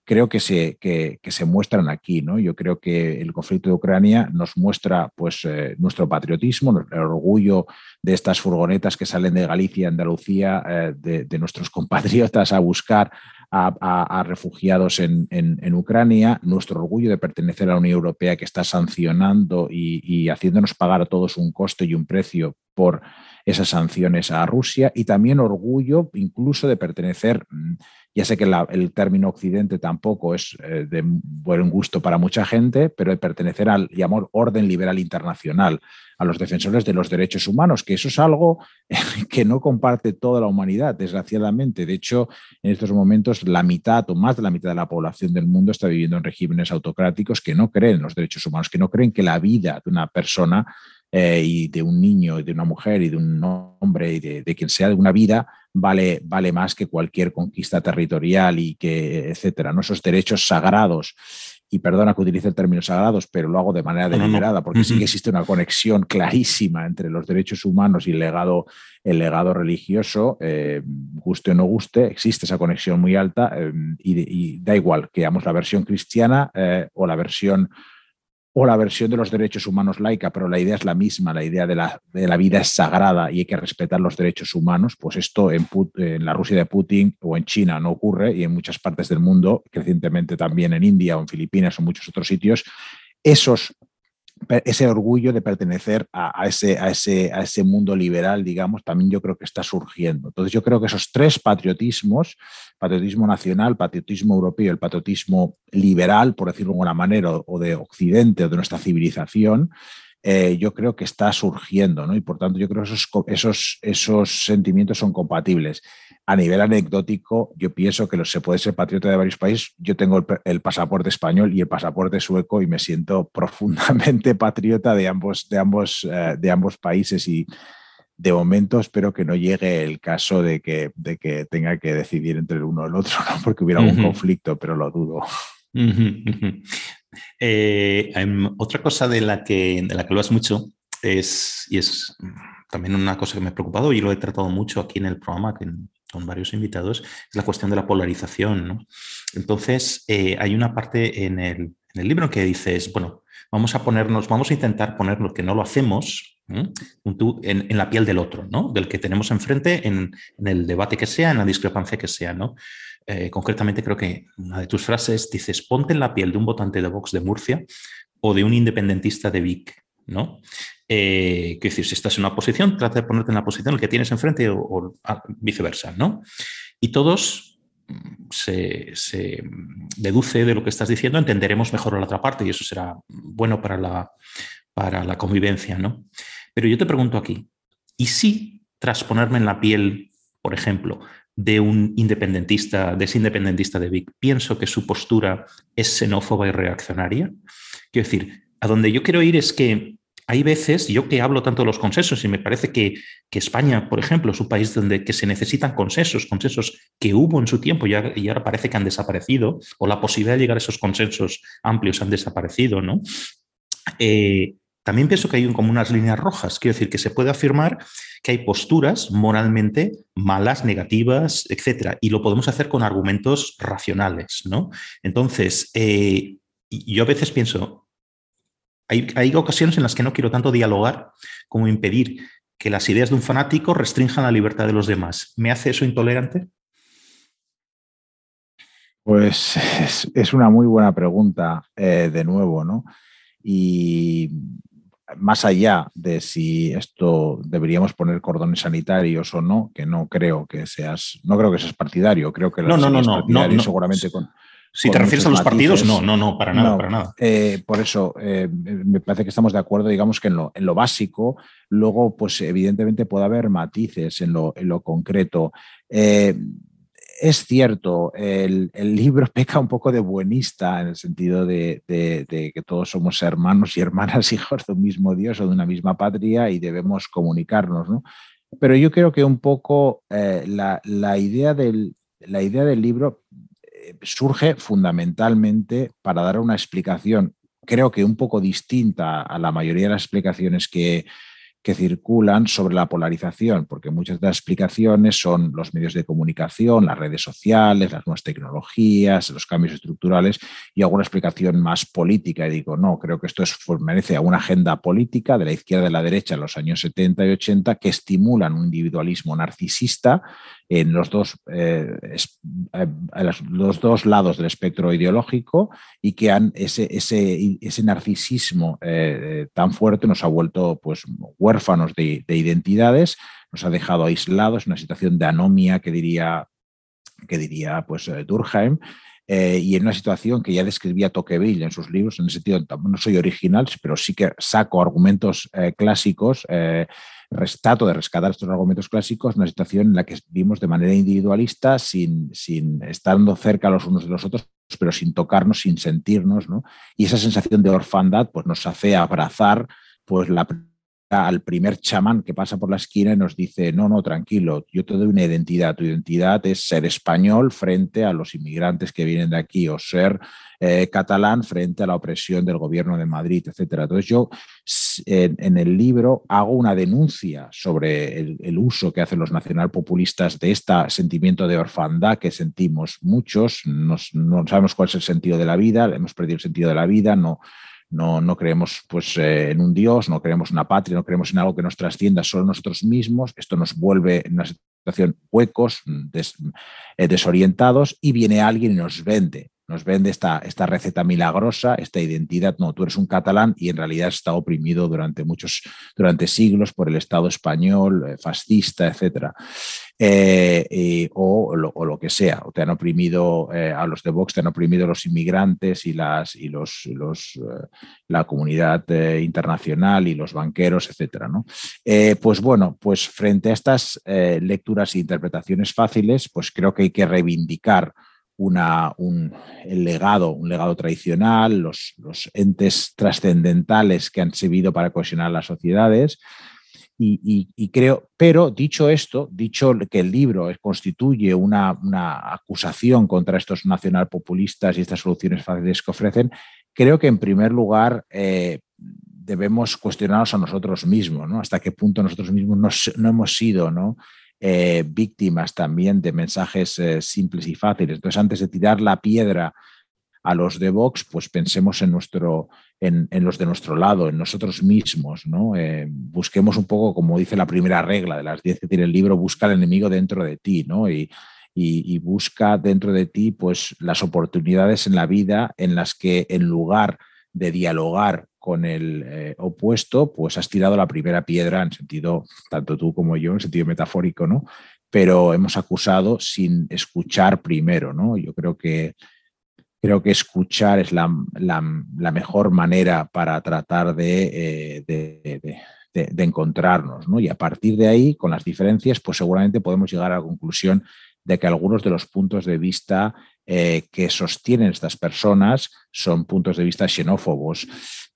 creo que se, que, se muestran aquí. ¿no? Yo creo que el conflicto de Ucrania nos muestra pues, eh, nuestro patriotismo, el orgullo de estas furgonetas que salen de Galicia, Andalucía, eh, de, nuestros (laughs) compatriotas a buscar a, refugiados en, en, Ucrania, nuestro orgullo de pertenecer a la Unión Europea que está sancionando y, y haciéndonos pagar a todos un costo y un precio por esas sanciones a Rusia y también orgullo incluso de pertenecer, mm, ya sé que el término occidente tampoco es eh, de buen gusto para mucha gente, pero pertenecer al llamado orden liberal internacional, a los defensores de los derechos humanos, que eso es algo (laughs) que no comparte toda la humanidad, desgraciadamente. De hecho, en estos momentos la mitad o más de la mitad de la población del mundo está viviendo en regímenes autocráticos que no creen en los derechos humanos, que no creen que la vida de una persona eh, y de un niño, y de una mujer y de un hombre y de, quien sea de una vida vale, vale más que cualquier conquista territorial y que, etcétera, ¿no? esos derechos sagrados. Y perdona que utilice el término sagrados, pero lo hago de manera deliberada, porque sí que existe una conexión clarísima entre los derechos humanos y el legado, el legado religioso, eh, guste o no guste, existe esa conexión muy alta eh, y, da igual que hagamos la versión cristiana o la versión o la versión de los derechos humanos laica, pero la idea es la misma, la idea de la, de la vida es sagrada y hay que respetar los derechos humanos, pues esto en, en, la Rusia de Putin o en China no ocurre y en muchas partes del mundo, crecientemente también en India o en Filipinas o en muchos otros sitios, esos ese orgullo de pertenecer a, ese, a, ese, a, ese, mundo liberal, digamos, también yo creo que está surgiendo. Entonces yo creo que esos tres patriotismos, patriotismo nacional, patriotismo europeo, el patriotismo liberal, por decirlo de alguna manera, o de Occidente o de nuestra civilización, eh, yo creo que está surgiendo, ¿no? Y por tanto, yo creo que esos, esos, esos sentimientos son compatibles. A nivel anecdótico, yo pienso que se puede ser patriota de varios países. Yo tengo el, pasaporte español y el pasaporte sueco y me siento (laughs) profundamente patriota de ambos, de ambos, eh, de ambos países y de momento espero que no llegue el caso de que, de que tenga que decidir entre el uno o el otro, (laughs) ¿no? porque hubiera un conflicto, pero lo dudo. Eh, otra cosa de la, que, de la que hablas mucho es, y es también una cosa que me ha preocupado y lo he tratado mucho aquí en el programa con varios invitados, es la cuestión de la polarización. Entonces, eh, hay una parte en el, en el libro que dices, bueno, vamos a ponernos, vamos a intentar ponernos que no lo hacemos en, en, la piel del otro, ¿no? Del que tenemos enfrente en, en, el debate que sea, en la discrepancia que sea, ¿no? Eh, concretamente creo que una de tus frases dices, ponte en la piel de un votante de Vox de Murcia o de un independentista de Vic, ¿no? Eh, decir, si estás en una posición, trata de ponerte en la posición el que tienes enfrente o, ah, viceversa, ¿no? Y todos mm, se, deduce de lo que estás diciendo, entenderemos mejor a la otra parte y eso será bueno para la, para la convivencia, ¿no? Pero yo te pregunto aquí, ¿y si tras ponerme en la piel, por ejemplo, de un independentista, de ese independentista de Vic, pienso que su postura es xenófoba y reaccionaria. Quiero decir, a donde yo quiero ir es que hay veces, yo que hablo tanto de los consensos, y me parece que, España, por ejemplo, es un país donde que se necesitan consensos, consensos que hubo en su tiempo y ahora, y ahora parece que han desaparecido, o la posibilidad de llegar a esos consensos amplios han desaparecido, ¿no? Eh, también pienso que hay como unas líneas rojas, quiero decir que se puede afirmar que hay posturas moralmente malas, negativas, etcétera, y lo podemos hacer con argumentos racionales, ¿no? Entonces, eh, yo a veces pienso, hay, hay ocasiones en las que no quiero tanto dialogar como impedir que las ideas de un fanático restrinjan la libertad de los demás. ¿Me hace eso intolerante? Pues es, una muy buena pregunta, eh, de nuevo, ¿no? Y más allá de si esto deberíamos poner cordones sanitarios o no, que no creo que seas, no creo que seas partidario, creo que no, no, no, no, seguramente con. Si te refieres a los partidos, no, no, no, para nada, para nada. Eh, por eso, eh, me parece que estamos de acuerdo, digamos que en lo, en lo básico, luego, pues evidentemente puede haber matices en lo, en lo concreto. Eh, es cierto, el, libro (laughs) peca un poco de buenista en el sentido de, que todos somos hermanos y hermanas, (laughs) hijos de un mismo Dios o de una misma patria y debemos comunicarnos, ¿no? Pero yo creo que un poco eh, la, idea del, la idea del libro surge fundamentalmente para dar una explicación, creo que un poco distinta a la mayoría de las explicaciones que, que circulan sobre la polarización, porque muchas de las explicaciones son los medios de comunicación, las redes sociales, las nuevas tecnologías, los cambios estructurales y alguna explicación más política. Y digo, no, creo que esto es, pues, merece a una agenda política de la izquierda y de la derecha en los años 70 y 80 que estimulan un individualismo narcisista en los dos, eh, eh, los dos lados del espectro ideológico y que han ese, ese, ese narcisismo eh, tan fuerte nos ha vuelto pues, huérfanos de, identidades, nos ha dejado aislados, una situación de anomia que diría, que diría pues, Durkheim. y en una situación que ya describía Tocqueville en sus libros, en ese sentido no soy original, pero sí que saco argumentos clásicos trato de rescatar estos argumentos clásicos, una situación en la que vivimos de manera individualista, sin, sin estando cerca los unos de los otros, pero sin tocarnos, sin sentirnos, ¿no? Y esa sensación de orfandad pues, nos hace abrazar pues, la al primer chamán que pasa por la esquina y nos dice, no, no, tranquilo, yo te doy una identidad, tu identidad es ser español frente a los inmigrantes que vienen de aquí o ser eh, catalán frente a la opresión del gobierno de Madrid, etc. Entonces yo en, el libro hago una denuncia sobre el, uso que hacen los nacionalpopulistas de este sentimiento de orfandad que sentimos muchos, no sabemos cuál es el sentido de la vida, hemos perdido el sentido de la vida, no no, no creemos pues, eh, en un Dios, no creemos en una patria, no creemos en algo que nos trascienda solo nosotros mismos. Esto nos vuelve en una situación huecos, eh, desorientados, y viene alguien y nos vende nos vende esta, esta receta milagrosa, esta identidad, no, tú eres un catalán y en realidad estado oprimido durante muchos, durante siglos por el Estado español, eh, fascista, etcétera. Eh, o, lo, que sea, o te han oprimido eh, a los de Vox, te han oprimido los inmigrantes y, las, y los, los la comunidad internacional y los banqueros, etcétera. ¿no? pues bueno, pues frente a estas lecturas e interpretaciones fáciles, pues creo que hay que reivindicar una, un, el legado, un legado tradicional, los, los entes trascendentales que han servido para cohesionar las sociedades. Y, creo, pero dicho esto, dicho que el libro constituye una, una, acusación contra estos nacionalpopulistas y estas soluciones fáciles que ofrecen, creo que en primer lugar eh, debemos cuestionarnos a nosotros mismos, ¿no? Hasta qué punto nosotros mismos no, no hemos sido, ¿no? Eh, víctimas también de mensajes eh, simples y fáciles. Entonces, antes de tirar la piedra a los de Vox, pues pensemos en, nuestro, en, los de nuestro lado, en nosotros mismos. ¿no? Eh, busquemos un poco, como dice la primera regla de las 10 que tiene el libro, busca al enemigo dentro de ti ¿no? y, y, busca dentro de ti pues, las oportunidades en la vida en las que en lugar de dialogar con el eh, opuesto, pues has tirado la primera piedra en sentido, tanto tú como yo, en sentido metafórico, ¿no? Pero hemos acusado sin escuchar primero, ¿no? Yo creo que, creo que escuchar es la, mejor manera para tratar eh, de, de, encontrarnos, ¿no? Y a partir de ahí, con las diferencias, pues seguramente podemos llegar a la conclusión de que algunos de los puntos de vista eh, que sostienen estas personas son puntos de vista xenófobos.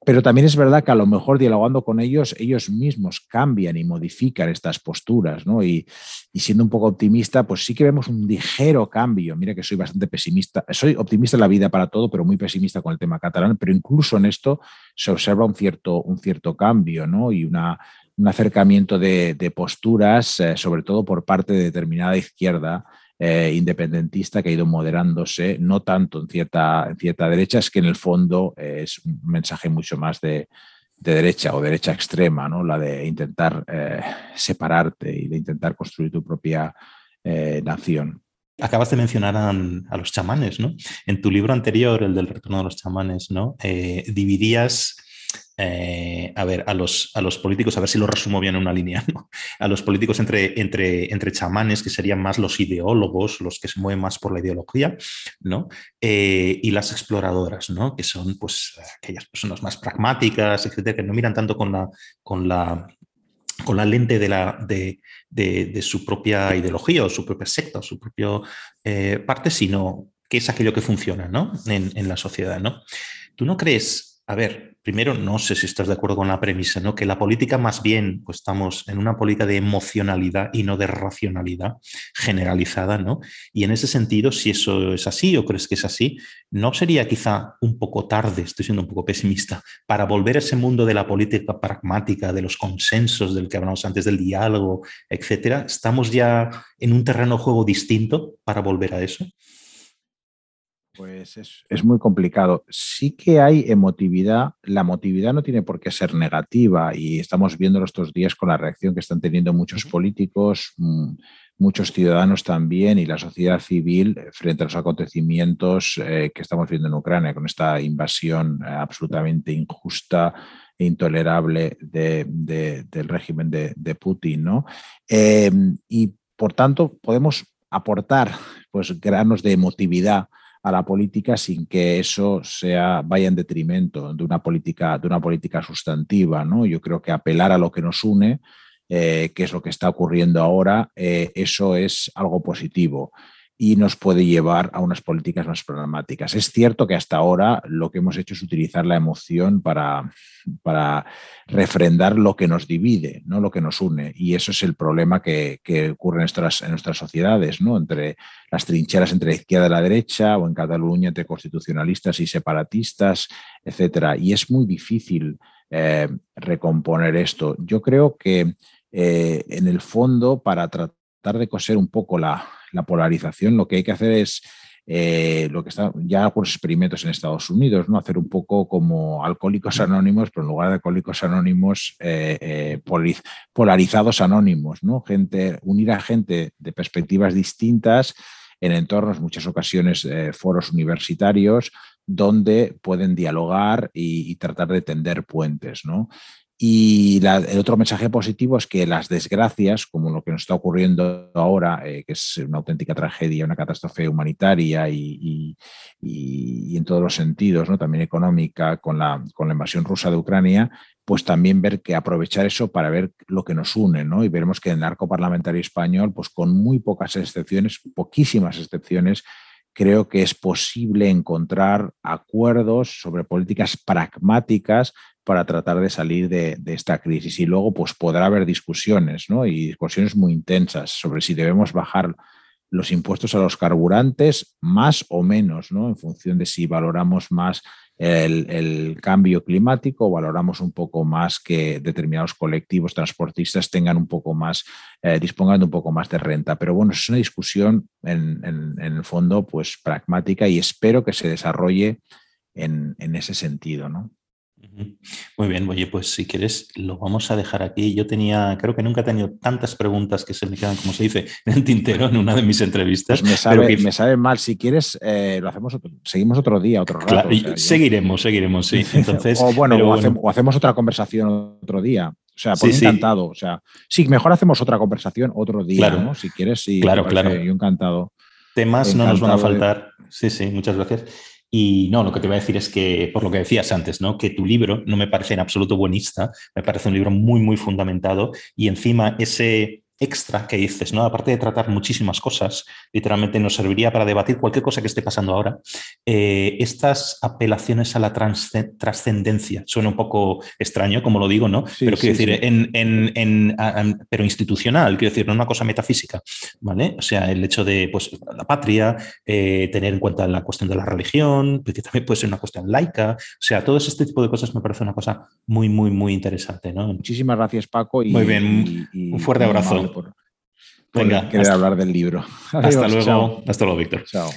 Pero también es verdad que a lo mejor dialogando con ellos, ellos mismos cambian y modifican estas posturas, ¿no? Y, siendo un poco optimista, pues sí que vemos un ligero cambio. Mira que soy bastante pesimista, soy optimista en la vida para todo, pero muy pesimista con el tema catalán, pero incluso en esto se observa un cierto, un cierto cambio, ¿no? Y una, un acercamiento de, posturas, eh, sobre todo por parte de determinada izquierda, eh, independentista que ha ido moderándose, no tanto en cierta, cierta derecha, es que en el fondo es un mensaje mucho más de, derecha o derecha extrema, ¿no? la de intentar eh, separarte y de intentar construir tu propia eh, nación. Acabas de mencionar a, los chamanes, ¿no? En tu libro anterior, el del retorno de los chamanes, ¿no? dividías eh, a ver, a los, a los políticos, a ver si lo resumo bien en una línea, a los políticos entre, entre, entre chamanes, que serían más los ideólogos, los que se mueven más por la ideología, ¿no? Eh, y las exploradoras, ¿no? que son pues, aquellas personas más pragmáticas, etcétera, que no miran tanto con la, con la, con la lente de, la, de, de, su propia ideología o su propia secta su propia eh, parte, sino que es aquello que funciona ¿no? en, en la sociedad. ¿no? ¿Tú no crees a ver, primero no sé si estás de acuerdo con la premisa, ¿no? Que la política más bien, pues estamos en una política de emocionalidad y no de racionalidad generalizada, ¿no? Y en ese sentido, si eso es así o crees que es así, ¿no sería quizá un poco tarde, estoy siendo un poco pesimista, para volver a ese mundo de la política pragmática, de los consensos del que hablamos antes, del diálogo, etcétera? ¿Estamos ya en un terreno de juego distinto para volver a eso? Pues es, muy complicado. Sí que hay emotividad. La emotividad no tiene por qué ser negativa y estamos viendo estos días con la reacción que están teniendo muchos políticos, mm, muchos ciudadanos también y la sociedad civil frente a los acontecimientos eh, que estamos viendo en Ucrania con esta invasión eh, absolutamente injusta e intolerable del régimen de, Putin. ¿no? Em, y por tanto podemos aportar pues, granos de emotividad a la política sin que eso sea, vaya en detrimento de una política, de una política sustantiva. ¿no? Yo creo que apelar a lo que nos une, eh, que es lo que está ocurriendo ahora, eh, eso es algo positivo y nos puede llevar a unas políticas más programáticas. Es cierto que hasta ahora lo que hemos hecho es utilizar la emoción para, para refrendar lo que nos divide, no lo que nos une. Y eso es el problema que, ocurre en nuestras, en nuestras sociedades, ¿no? entre las trincheras entre la izquierda y la derecha o en Cataluña entre constitucionalistas y separatistas, etc. Y es muy difícil eh, recomponer esto. Yo creo que eh, en el fondo, para tratar de coser un poco la, la polarización, lo que hay que hacer es eh, lo que está ya por experimentos en Estados Unidos, ¿no? Hacer un poco como alcohólicos anónimos, pero en lugar de alcohólicos anónimos, eh, eh, polarizados anónimos, ¿no? Gente, unir a gente de perspectivas distintas en entornos, muchas ocasiones foros universitarios, donde pueden dialogar y, tratar de tender puentes. ¿no? Y el otro mensaje positivo es que las desgracias, como lo que nos está ocurriendo ahora, eh, que es una auténtica tragedia, una catástrofe humanitaria y, en todos los sentidos, ¿no? también económica, con la, con la invasión rusa de Ucrania, pues también ver que aprovechar eso para ver lo que nos une, ¿no? Y veremos que en el arco parlamentario español, pues con muy pocas excepciones, poquísimas excepciones, creo que es posible encontrar acuerdos sobre políticas pragmáticas para tratar de salir de, esta crisis. Y luego, pues podrá haber discusiones, ¿no? Y discusiones muy intensas sobre si debemos bajar los impuestos a los carburantes más o menos, ¿no? En función de si valoramos más el, cambio climático, valoramos un poco más que determinados colectivos transportistas tengan un poco más, eh, dispongan de un poco más de renta. Pero bueno, es una discusión en, en, el fondo pues pragmática y espero que se desarrolle en, en ese sentido, ¿no? Muy bien, oye, pues si quieres lo vamos a dejar aquí. Yo tenía, creo que nunca he tenido tantas preguntas que se me quedan, como se dice, en el tintero en una de mis entrevistas. Pues me, sabe, mal. Si quieres, eh, lo hacemos seguimos otro día, otro rato. seguiremos, seguiremos, sí. (laughs) Entonces, o bueno, o, hacemos, otra conversación otro día. O sea, por encantado. O sea, sí, mejor hacemos otra conversación otro día, ¿no? Si quieres, sí. Claro, claro. Yo encantado. Temas no nos van a faltar. Sí, sí, muchas gracias. Y no, lo que te voy a decir es que, por lo que decías antes, ¿no? que tu libro no me parece en absoluto buenista, me parece un libro muy, muy fundamentado y encima ese, extra que dices, ¿no? Aparte de tratar muchísimas cosas, literalmente nos serviría para debatir cualquier cosa que esté pasando ahora. Eh, estas apelaciones a la trascendencia suena un poco extraño, como lo digo, ¿no? pero quiero decir, En, pero institucional, quiero decir, no una cosa metafísica, ¿vale? O sea, el hecho de, pues, la patria, eh, tener en cuenta la cuestión de la religión, que también puede ser una cuestión laica, o sea, todo este tipo de cosas me parece una cosa muy, muy, muy interesante, ¿no? Muchísimas gracias, Paco. muy bien, un fuerte abrazo por, Venga, querer hablar del libro. hasta luego. Hasta luego, Víctor. Chao.